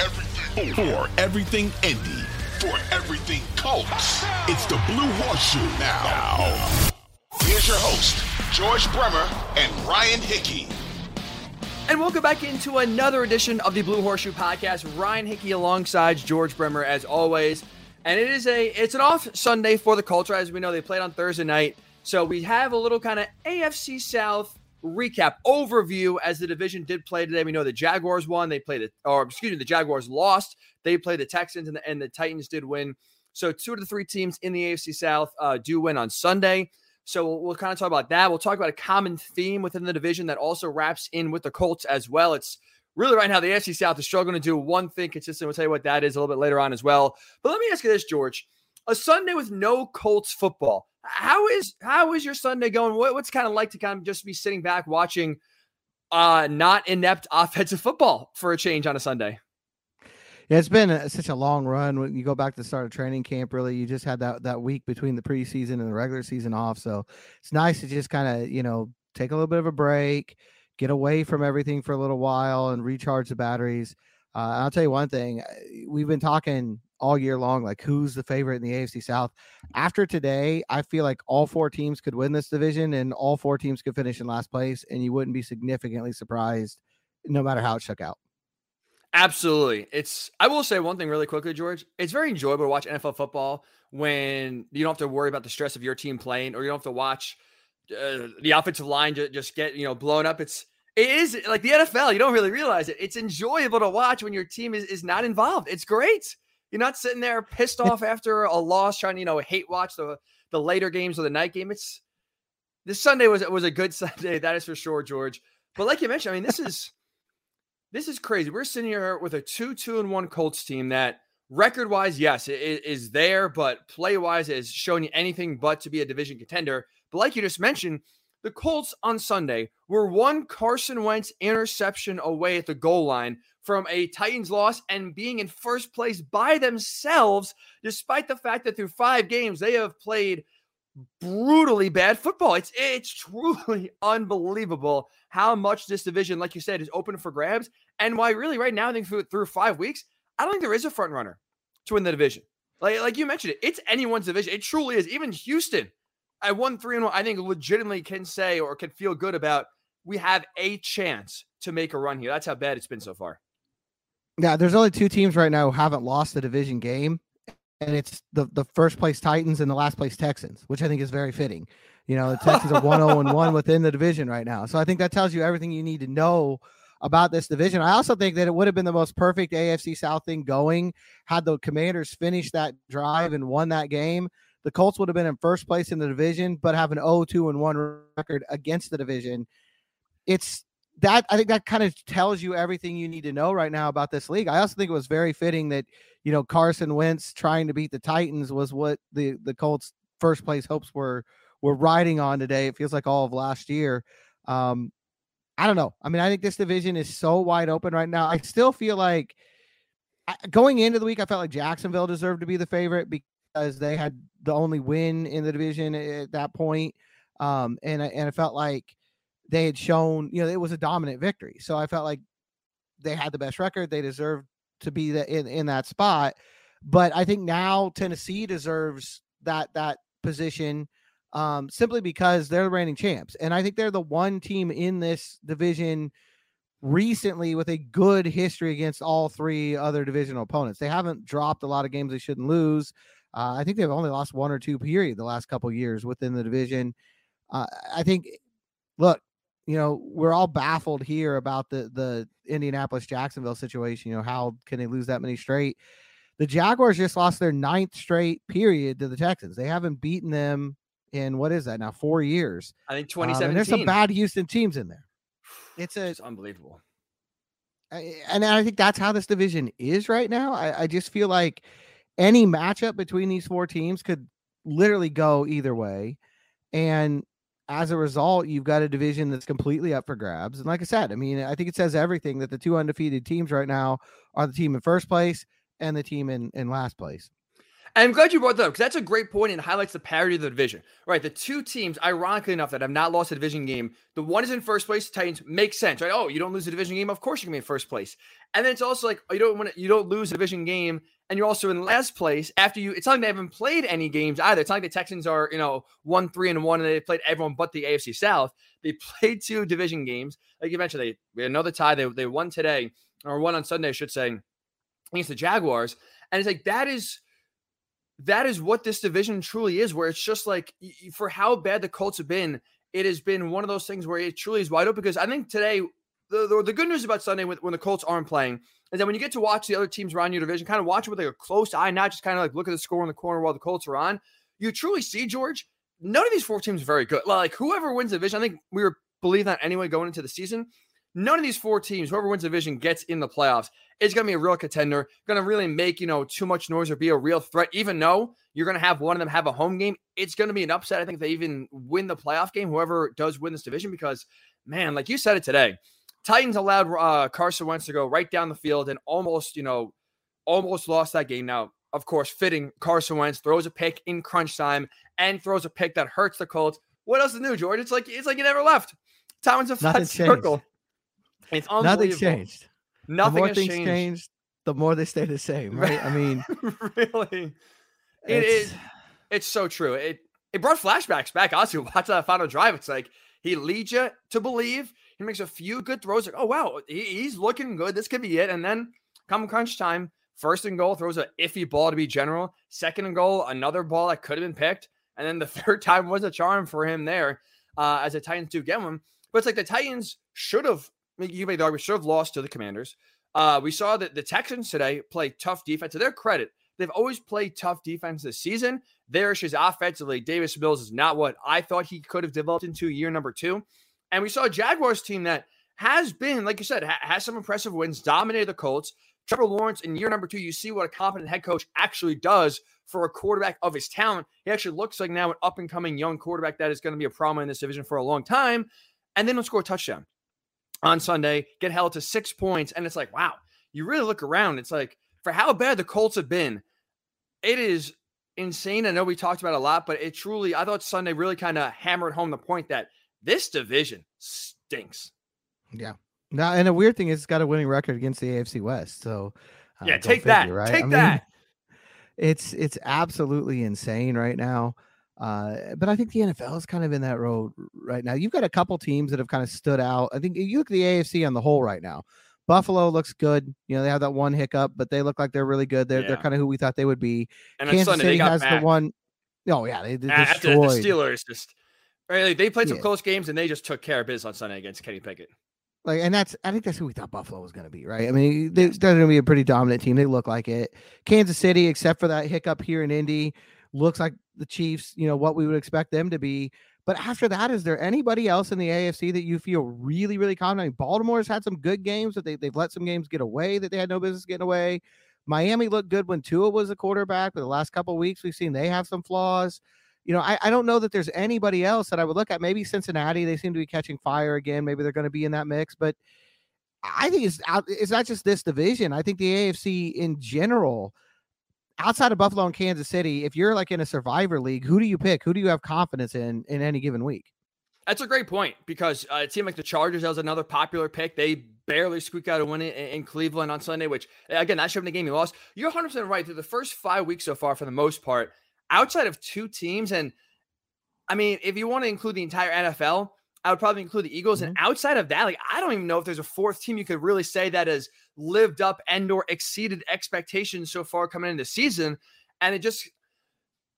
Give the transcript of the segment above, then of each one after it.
Everything, for everything Indy, for everything Colts, it's the Blue Horseshoe now. Here's your host, George Bremer and Ryan Hickey. And welcome back into another edition of the Blue Horseshoe Podcast. Ryan Hickey alongside George Bremer as always. And it is a it's an off Sunday for the Colts. As we know, they played on Thursday night. So we have a little kind of AFC South recap overview as the division did play today. We know the Jaguars won. They played it, or excuse me, the Jaguars lost. They played the Texans, and the, and the Titans did win. So two of the three teams in the AFC South uh, do win on Sunday. So we'll, we'll kind of talk about that. We'll talk about a common theme within the division that also wraps in with the Colts as well. It's really right now the AFC South is struggling to do one thing consistent. We'll tell you what that is a little bit later on as well. But let me ask you this, George: a Sunday with no Colts football. How is how is your Sunday going? What, what's kind of like to kind of just be sitting back watching uh not inept offensive football for a change on a Sunday? Yeah, it's been a, such a long run. When you go back to the start of training camp, really, you just had that that week between the preseason and the regular season off. So it's nice to just kind of you know take a little bit of a break, get away from everything for a little while, and recharge the batteries. Uh, I'll tell you one thing: we've been talking all year long, like who's the favorite in the AFC South. After today, I feel like all four teams could win this division, and all four teams could finish in last place, and you wouldn't be significantly surprised, no matter how it shook out. Absolutely. It's I will say one thing really quickly, George. It's very enjoyable to watch NFL football when you don't have to worry about the stress of your team playing or you don't have to watch uh, the offensive line just get, you know, blown up. It's it is like the NFL, you don't really realize it. It's enjoyable to watch when your team is, is not involved. It's great. You're not sitting there pissed off after a loss, trying to, you know, hate watch the the later games or the night game. It's this Sunday was it was a good Sunday, that is for sure, George. But like you mentioned, I mean, this is this is crazy. We're sitting here with a two, two, and one Colts team that record wise, yes, it is there, but play wise is showing you anything but to be a division contender. But like you just mentioned, the Colts on Sunday were one Carson Wentz interception away at the goal line from a Titans loss and being in first place by themselves, despite the fact that through five games they have played brutally bad football. It's it's truly unbelievable how much this division, like you said, is open for grabs, and why really right now I think through, through five weeks, I don't think there is a front runner to win the division. Like like you mentioned it, it's anyone's division. It truly is. Even Houston, I won three and one. I think legitimately can say or can feel good about we have a chance to make a run here. That's how bad it's been so far. Yeah, there's only two teams right now who haven't lost the division game, and it's the the first place Titans and the last place Texans, which I think is very fitting. You know, the Texans are 1 0 and 1 within the division right now. So I think that tells you everything you need to know about this division. I also think that it would have been the most perfect AFC South thing going had the Commanders finished that drive and won that game. The Colts would have been in first place in the division, but have an 0 2 and 1 record against the division. It's that I think that kind of tells you everything you need to know right now about this league. I also think it was very fitting that you know Carson Wentz trying to beat the Titans was what the the Colts first place hopes were were riding on today. It feels like all of last year. Um, I don't know. I mean, I think this division is so wide open right now. I still feel like going into the week, I felt like Jacksonville deserved to be the favorite because they had the only win in the division at that point. Um, and and I felt like they had shown, you know, it was a dominant victory. So I felt like they had the best record. They deserved to be the, in, in that spot. But I think now Tennessee deserves that that position um, simply because they're the reigning champs. And I think they're the one team in this division recently with a good history against all three other divisional opponents. They haven't dropped a lot of games they shouldn't lose. Uh, I think they've only lost one or two period the last couple years within the division. Uh, I think, look, you know, we're all baffled here about the the Indianapolis Jacksonville situation. You know, how can they lose that many straight? The Jaguars just lost their ninth straight period to the Texans. They haven't beaten them in what is that now? Four years. I think 2017. Um, there's some bad Houston teams in there. It's a it's unbelievable. and I think that's how this division is right now. I, I just feel like any matchup between these four teams could literally go either way. And as a result, you've got a division that's completely up for grabs. And like I said, I mean, I think it says everything that the two undefeated teams right now are the team in first place and the team in, in last place. I'm glad you brought that up because that's a great point and highlights the parity of the division. Right. The two teams, ironically enough, that have not lost a division game, the one is in first place, Titans makes sense, right? Oh, you don't lose a division game, of course you're gonna be in first place. And then it's also like oh, you don't want to, you don't lose a division game and you're also in last place after you. It's not like they haven't played any games either. It's not like the Texans are, you know, one, three, and one, and they played everyone but the AFC South. They played two division games. Like you mentioned, they, another tie. They, they won today, or won on Sunday, I should say, against the Jaguars. And it's like that is that is what this division truly is, where it's just like for how bad the Colts have been, it has been one of those things where it truly is wide open. Because I think today, the, the, the good news about Sunday when, when the Colts aren't playing is that when you get to watch the other teams around your division, kind of watch it with like a close eye, not just kind of like look at the score in the corner while the Colts are on, you truly see, George, none of these four teams are very good. Like whoever wins the division, I think we were believe that anyway going into the season. None of these four teams, whoever wins the division, gets in the playoffs. It's going to be a real contender, going to really make, you know, too much noise or be a real threat, even though you're going to have one of them have a home game. It's going to be an upset. I think they even win the playoff game, whoever does win this division, because, man, like you said it today, Titans allowed uh, Carson Wentz to go right down the field and almost, you know, almost lost that game. Now, of course, fitting Carson Wentz throws a pick in crunch time and throws a pick that hurts the Colts. What else is new, George? It's like it's like you never left. Tomlin's a flat circle. It's Nothing changed. Nothing the more has things changed. changed, the more they stay the same, right? I mean, really, it is. It's so true. It it brought flashbacks back. Honestly, watch that final drive. It's like he leads you to believe. He makes a few good throws. Like, oh wow, he, he's looking good. This could be it. And then come crunch time, first and goal throws an iffy ball to be general. Second and goal, another ball that could have been picked. And then the third time was a charm for him there, uh, as the Titans do get one. But it's like the Titans should have you made the argument, should have lost to the Commanders. Uh, we saw that the Texans today play tough defense. To their credit, they've always played tough defense this season. Their issues offensively, Davis Mills is not what I thought he could have developed into year number two. And we saw a Jaguars team that has been, like you said, ha- has some impressive wins, dominated the Colts. Trevor Lawrence in year number two, you see what a competent head coach actually does for a quarterback of his talent. He actually looks like now an up and coming young quarterback that is going to be a problem in this division for a long time. And then he'll score a touchdown on Sunday, get held to six points. And it's like, wow, you really look around. It's like, for how bad the Colts have been, it is insane. I know we talked about a lot, but it truly, I thought Sunday really kind of hammered home the point that this division stinks. Yeah. Now, and the weird thing is, it's got a winning record against the AFC West. So, uh, yeah, take figure, that. Right? Take I mean, that. It's it's absolutely insane right now. Uh, but I think the NFL is kind of in that road right now. You've got a couple teams that have kind of stood out. I think you look at the AFC on the whole right now. Buffalo looks good. You know, they have that one hiccup, but they look like they're really good. They're yeah. they're kind of who we thought they would be. And Kansas Sunday, City has the one. Oh yeah, they, they After the Steelers just right, they played some yeah. close games and they just took care of business on Sunday against Kenny Pickett. Like, and that's I think that's who we thought Buffalo was going to be, right? I mean, they, they're going to be a pretty dominant team. They look like it. Kansas City, except for that hiccup here in Indy, looks like the Chiefs, you know, what we would expect them to be. But after that, is there anybody else in the AFC that you feel really, really confident? I mean, Baltimore's had some good games that they, they've let some games get away that they had no business getting away. Miami looked good when Tua was a quarterback, but the last couple weeks we've seen they have some flaws. You know, I, I don't know that there's anybody else that I would look at. Maybe Cincinnati, they seem to be catching fire again. Maybe they're going to be in that mix, but I think it's. It's not just this division. I think the AFC in general outside of Buffalo and Kansas City, if you're like in a survivor league, who do you pick? Who do you have confidence in in any given week? That's a great point because uh, a team like the Chargers that was another popular pick. They barely squeaked out a win in, in Cleveland on Sunday, which again that should have been the game you lost. You're 100 percent right. Through the first five weeks so far, for the most part, outside of two teams, and I mean, if you want to include the entire NFL, I would probably include the Eagles. Mm-hmm. And outside of that, like I don't even know if there's a fourth team you could really say that has lived up and or exceeded expectations so far coming into the season. And it just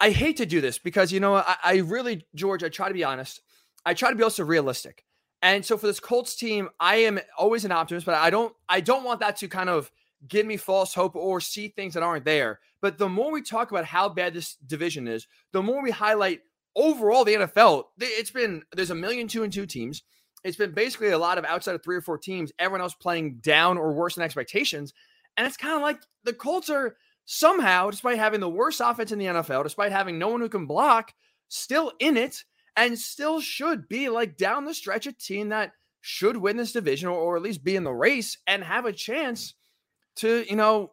I hate to do this because you know I, I really, George, I try to be honest. I try to be also realistic. And so for this Colts team, I am always an optimist, but I don't I don't want that to kind of give me false hope or see things that aren't there. But the more we talk about how bad this division is, the more we highlight overall the NFL. It's been there's a million two and two teams. It's been basically a lot of outside of three or four teams, everyone else playing down or worse than expectations. And it's kind of like the Colts are somehow, despite having the worst offense in the NFL, despite having no one who can block, still in it and still should be like down the stretch a team that should win this division or, or at least be in the race and have a chance to, you know.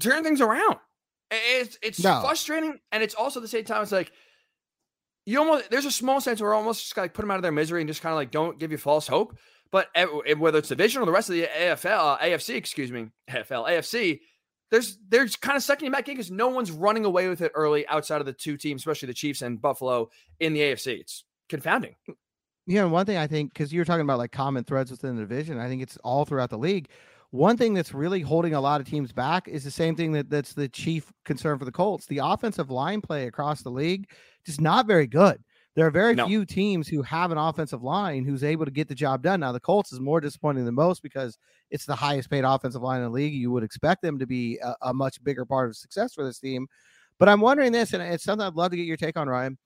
Turn things around. It's it's no. frustrating, and it's also at the same time, it's like you almost there's a small sense where almost just like put them out of their misery and just kind of like don't give you false hope. But whether it's division or the rest of the AFL, uh, AFC, excuse me, AFL, AFC, there's they're kind of sucking you back in because no one's running away with it early outside of the two teams, especially the Chiefs and Buffalo in the AFC. It's confounding. Yeah, one thing I think because you're talking about like common threads within the division, I think it's all throughout the league. One thing that's really holding a lot of teams back is the same thing that that's the chief concern for the Colts. The offensive line play across the league just not very good. There are very no. few teams who have an offensive line who's able to get the job done. Now, the Colts is more disappointing than most because it's the highest paid offensive line in the league. You would expect them to be a, a much bigger part of success for this team. But I'm wondering this, and it's something I'd love to get your take on, Ryan.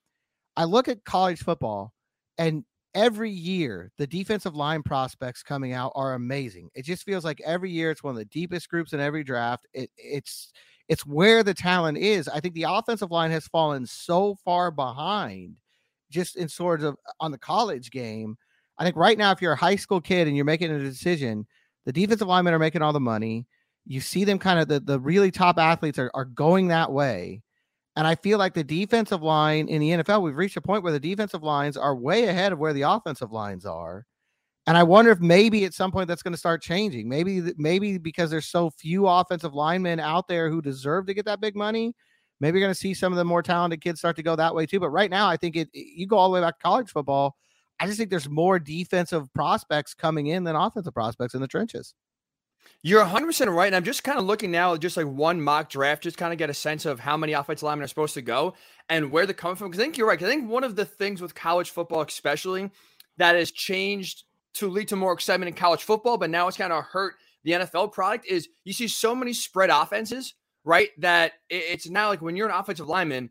I look at college football, and every year the defensive line prospects coming out are amazing. It just feels like every year it's one of the deepest groups in every draft. It, it's it's where the talent is. I think the offensive line has fallen so far behind just in sort of uh, on the college game. I think right now, if you're a high school kid and you're making a decision, the defensive linemen are making all the money. You see them kind of the, the really top athletes are, are going that way. And I feel like the defensive line in the NFL, we've reached a point where the defensive lines are way ahead of where the offensive lines are. And I wonder if maybe at some point that's going to start changing. Maybe, maybe because there's so few offensive linemen out there who deserve to get that big money. Maybe you're going to see some of the more talented kids start to go that way too. But right now, I think it. You go all the way back to college football. I just think there's more defensive prospects coming in than offensive prospects in the trenches. You're 100% right. And I'm just kind of looking now, just like one mock draft, just kind of get a sense of how many offensive linemen are supposed to go and where they're coming from. Because I think you're right. I think one of the things with college football, especially, that has changed to lead to more excitement in college football, but now it's kind of hurt the NFL product is you see so many spread offenses, right? That it's now like when you're an offensive lineman,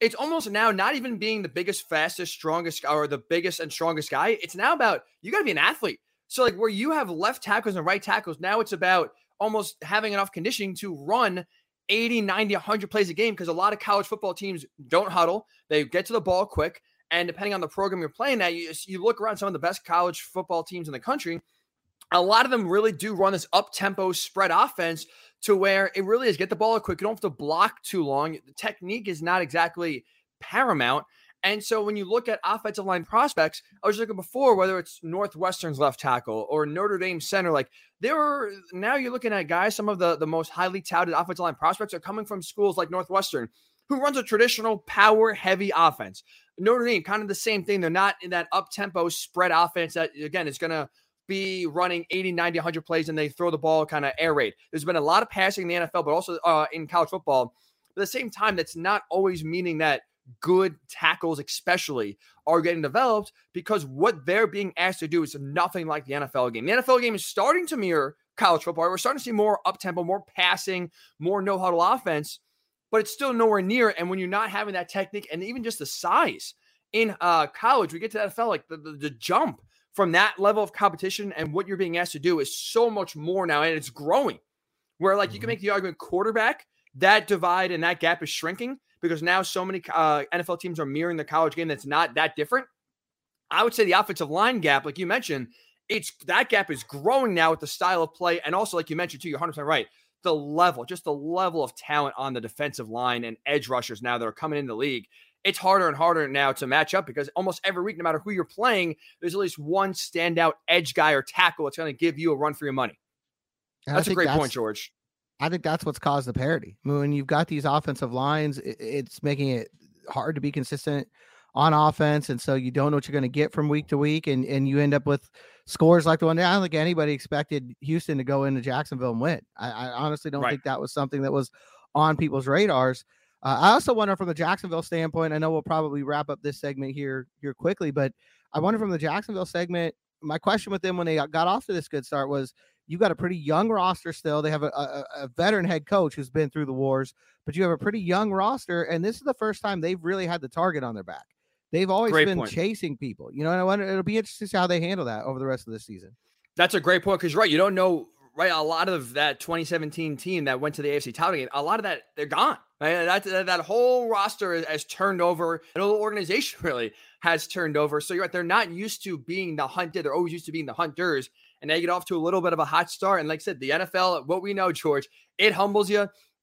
it's almost now not even being the biggest, fastest, strongest, or the biggest and strongest guy. It's now about you got to be an athlete. So, like where you have left tackles and right tackles, now it's about almost having enough conditioning to run 80, 90, 100 plays a game because a lot of college football teams don't huddle. They get to the ball quick. And depending on the program you're playing at, you, you look around some of the best college football teams in the country. A lot of them really do run this up tempo spread offense to where it really is get the ball quick. You don't have to block too long. The technique is not exactly paramount. And so when you look at offensive line prospects, I was looking before, whether it's Northwestern's left tackle or Notre Dame center, like there are now you're looking at guys, some of the, the most highly touted offensive line prospects are coming from schools like Northwestern, who runs a traditional power heavy offense. Notre Dame, kind of the same thing. They're not in that up tempo spread offense that, again, is going to be running 80, 90, 100 plays and they throw the ball kind of air raid. There's been a lot of passing in the NFL, but also uh, in college football. But at the same time, that's not always meaning that good tackles, especially, are getting developed because what they're being asked to do is nothing like the NFL game. The NFL game is starting to mirror college football. We're starting to see more up tempo, more passing, more no huddle offense but it's still nowhere near. And when you're not having that technique and even just the size in uh, college, we get to that NFL, like the, the, the jump from that level of competition and what you're being asked to do is so much more now, and it's growing. Where like you can mm-hmm. make the argument quarterback, that divide and that gap is shrinking because now so many uh, NFL teams are mirroring the college game that's not that different. I would say the offensive line gap, like you mentioned, it's that gap is growing now with the style of play, and also like you mentioned too, you're 100 percent right the level, just the level of talent on the defensive line and edge rushers now that are coming in the league it's harder and harder now to match up because almost every week, no matter who you're playing, there's at least one standout edge guy or tackle that's going to give you a run for your money. And that's a great that's, point, George. I think that's what's caused the parity. I mean, when you've got these offensive lines, it's making it hard to be consistent on offense, and so you don't know what you're going to get from week to week, and and you end up with scores like the one. I don't think anybody expected Houston to go into Jacksonville and win. I, I honestly don't right. think that was something that was on people's radars. Uh, I also wonder from the Jacksonville standpoint. I know we'll probably wrap up this segment here here quickly, but I wonder from the Jacksonville segment. My question with them when they got off to this good start was you got a pretty young roster still. They have a, a, a, veteran head coach who's been through the wars, but you have a pretty young roster, and this is the first time they've really had the target on their back. They've always great been point. chasing people, you know. And I wonder, it'll be interesting to see how they handle that over the rest of the season. That's a great point because right, you don't know right. A lot of that 2017 team that went to the AFC title game, a lot of that they're gone. Right? That, that that whole roster has turned over. The whole organization really has turned over. So you're right. They're not used to being the hunted. They're always used to being the hunters and they get off to a little bit of a hot start. And like I said, the NFL, what we know, George, it humbles you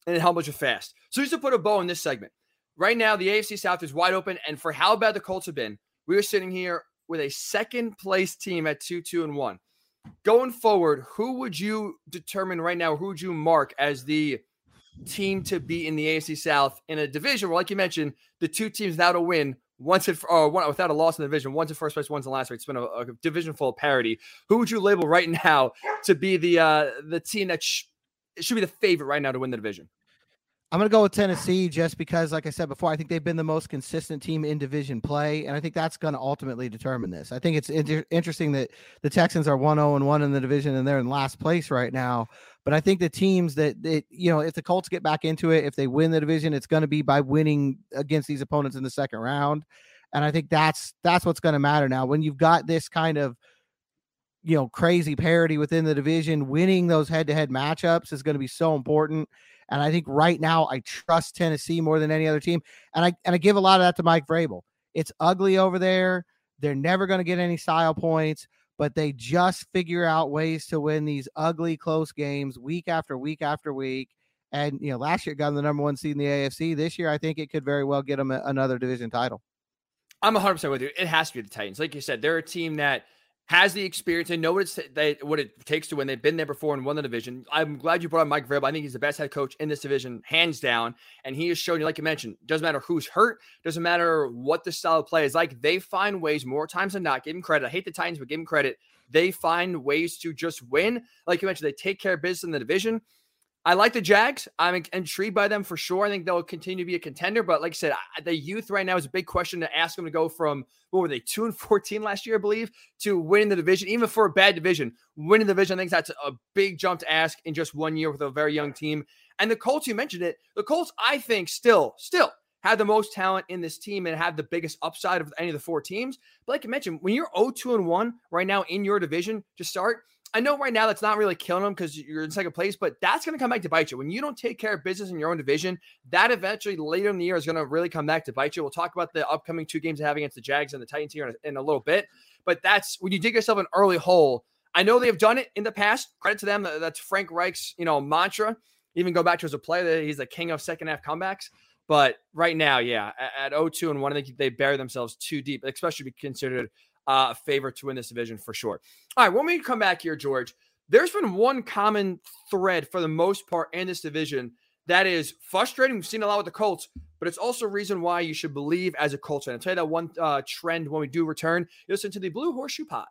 and it humbles you fast. So just to put a bow in this segment, right now the AFC South is wide open. And for how bad the Colts have been, we are sitting here with a second place team at two, two, and one. Going forward, who would you determine right now? Who would you mark as the team to be in the AFC South in a division where, like you mentioned, the two teams without a win once it or one without a loss in the division, one's in first place, one's in last place. It's been a, a, division full of parity. Who would you label right now to be the uh the team that sh- should be the favorite right now to win the division? I'm going to go with Tennessee just because, like I said before, I think they've been the most consistent team in division play, and I think that's going to ultimately determine this. I think it's inter- interesting that the Texans are 1 0 and 1 in the division, and they're in last place right now. But I think the teams that, that you know, if the Colts get back into it, if they win the division, it's going to be by winning against these opponents in the second round. And I think that's that's what's going to matter now. When you've got this kind of you know crazy parity within the division, winning those head-to-head matchups is going to be so important. And I think right now I trust Tennessee more than any other team. And I and I give a lot of that to Mike Vrabel. It's ugly over there. They're never going to get any style points but they just figure out ways to win these ugly close games week after week after week. And you know, last year got them the number one seed in the AFC. This year, I think it could very well get them another division title. I'm 100 percent with you. It has to be the Titans. Like you said, they're a team that has the experience and know what it's they, what it takes to win. They've been there before and won the division. I'm glad you brought up Mike Vrabel. I think he's the best head coach in this division, hands down. And he has shown you, like you mentioned, doesn't matter who's hurt, doesn't matter what the style of play is like. They find ways more times than not. Give him credit. I hate the Titans, but give him credit. They find ways to just win. Like you mentioned, they take care of business in the division. I like the Jags. I'm intrigued by them for sure. I think they'll continue to be a contender. But like I said, the youth right now is a big question to ask them to go from what were they two and fourteen last year, I believe, to winning the division, even for a bad division, winning the division. I think that's a big jump to ask in just one year with a very young team. And the Colts, you mentioned it. The Colts, I think, still, still have the most talent in this team and have the biggest upside of any of the four teams. But like I mentioned, when you're 0-2 and 1 right now in your division to start, I know right now that's not really killing them because you're in second place, but that's going to come back to bite you. When you don't take care of business in your own division, that eventually later in the year is going to really come back to bite you. We'll talk about the upcoming two games they have against the Jags and the Titans here in a, in a little bit. But that's when you dig yourself an early hole. I know they have done it in the past. Credit to them. That's Frank Reich's, you know, mantra. Even go back to as a player, he's the king of second half comebacks. But right now, yeah, at, at 0-2 and 1, I they bury themselves too deep, especially be considered uh, a favorite to win this division for sure. All right, when we come back here, George, there's been one common thread for the most part in this division that is frustrating. We've seen a lot with the Colts, but it's also a reason why you should believe as a Colts fan. I'll tell you that one uh, trend when we do return. You listen to the Blue Horseshoe Pod.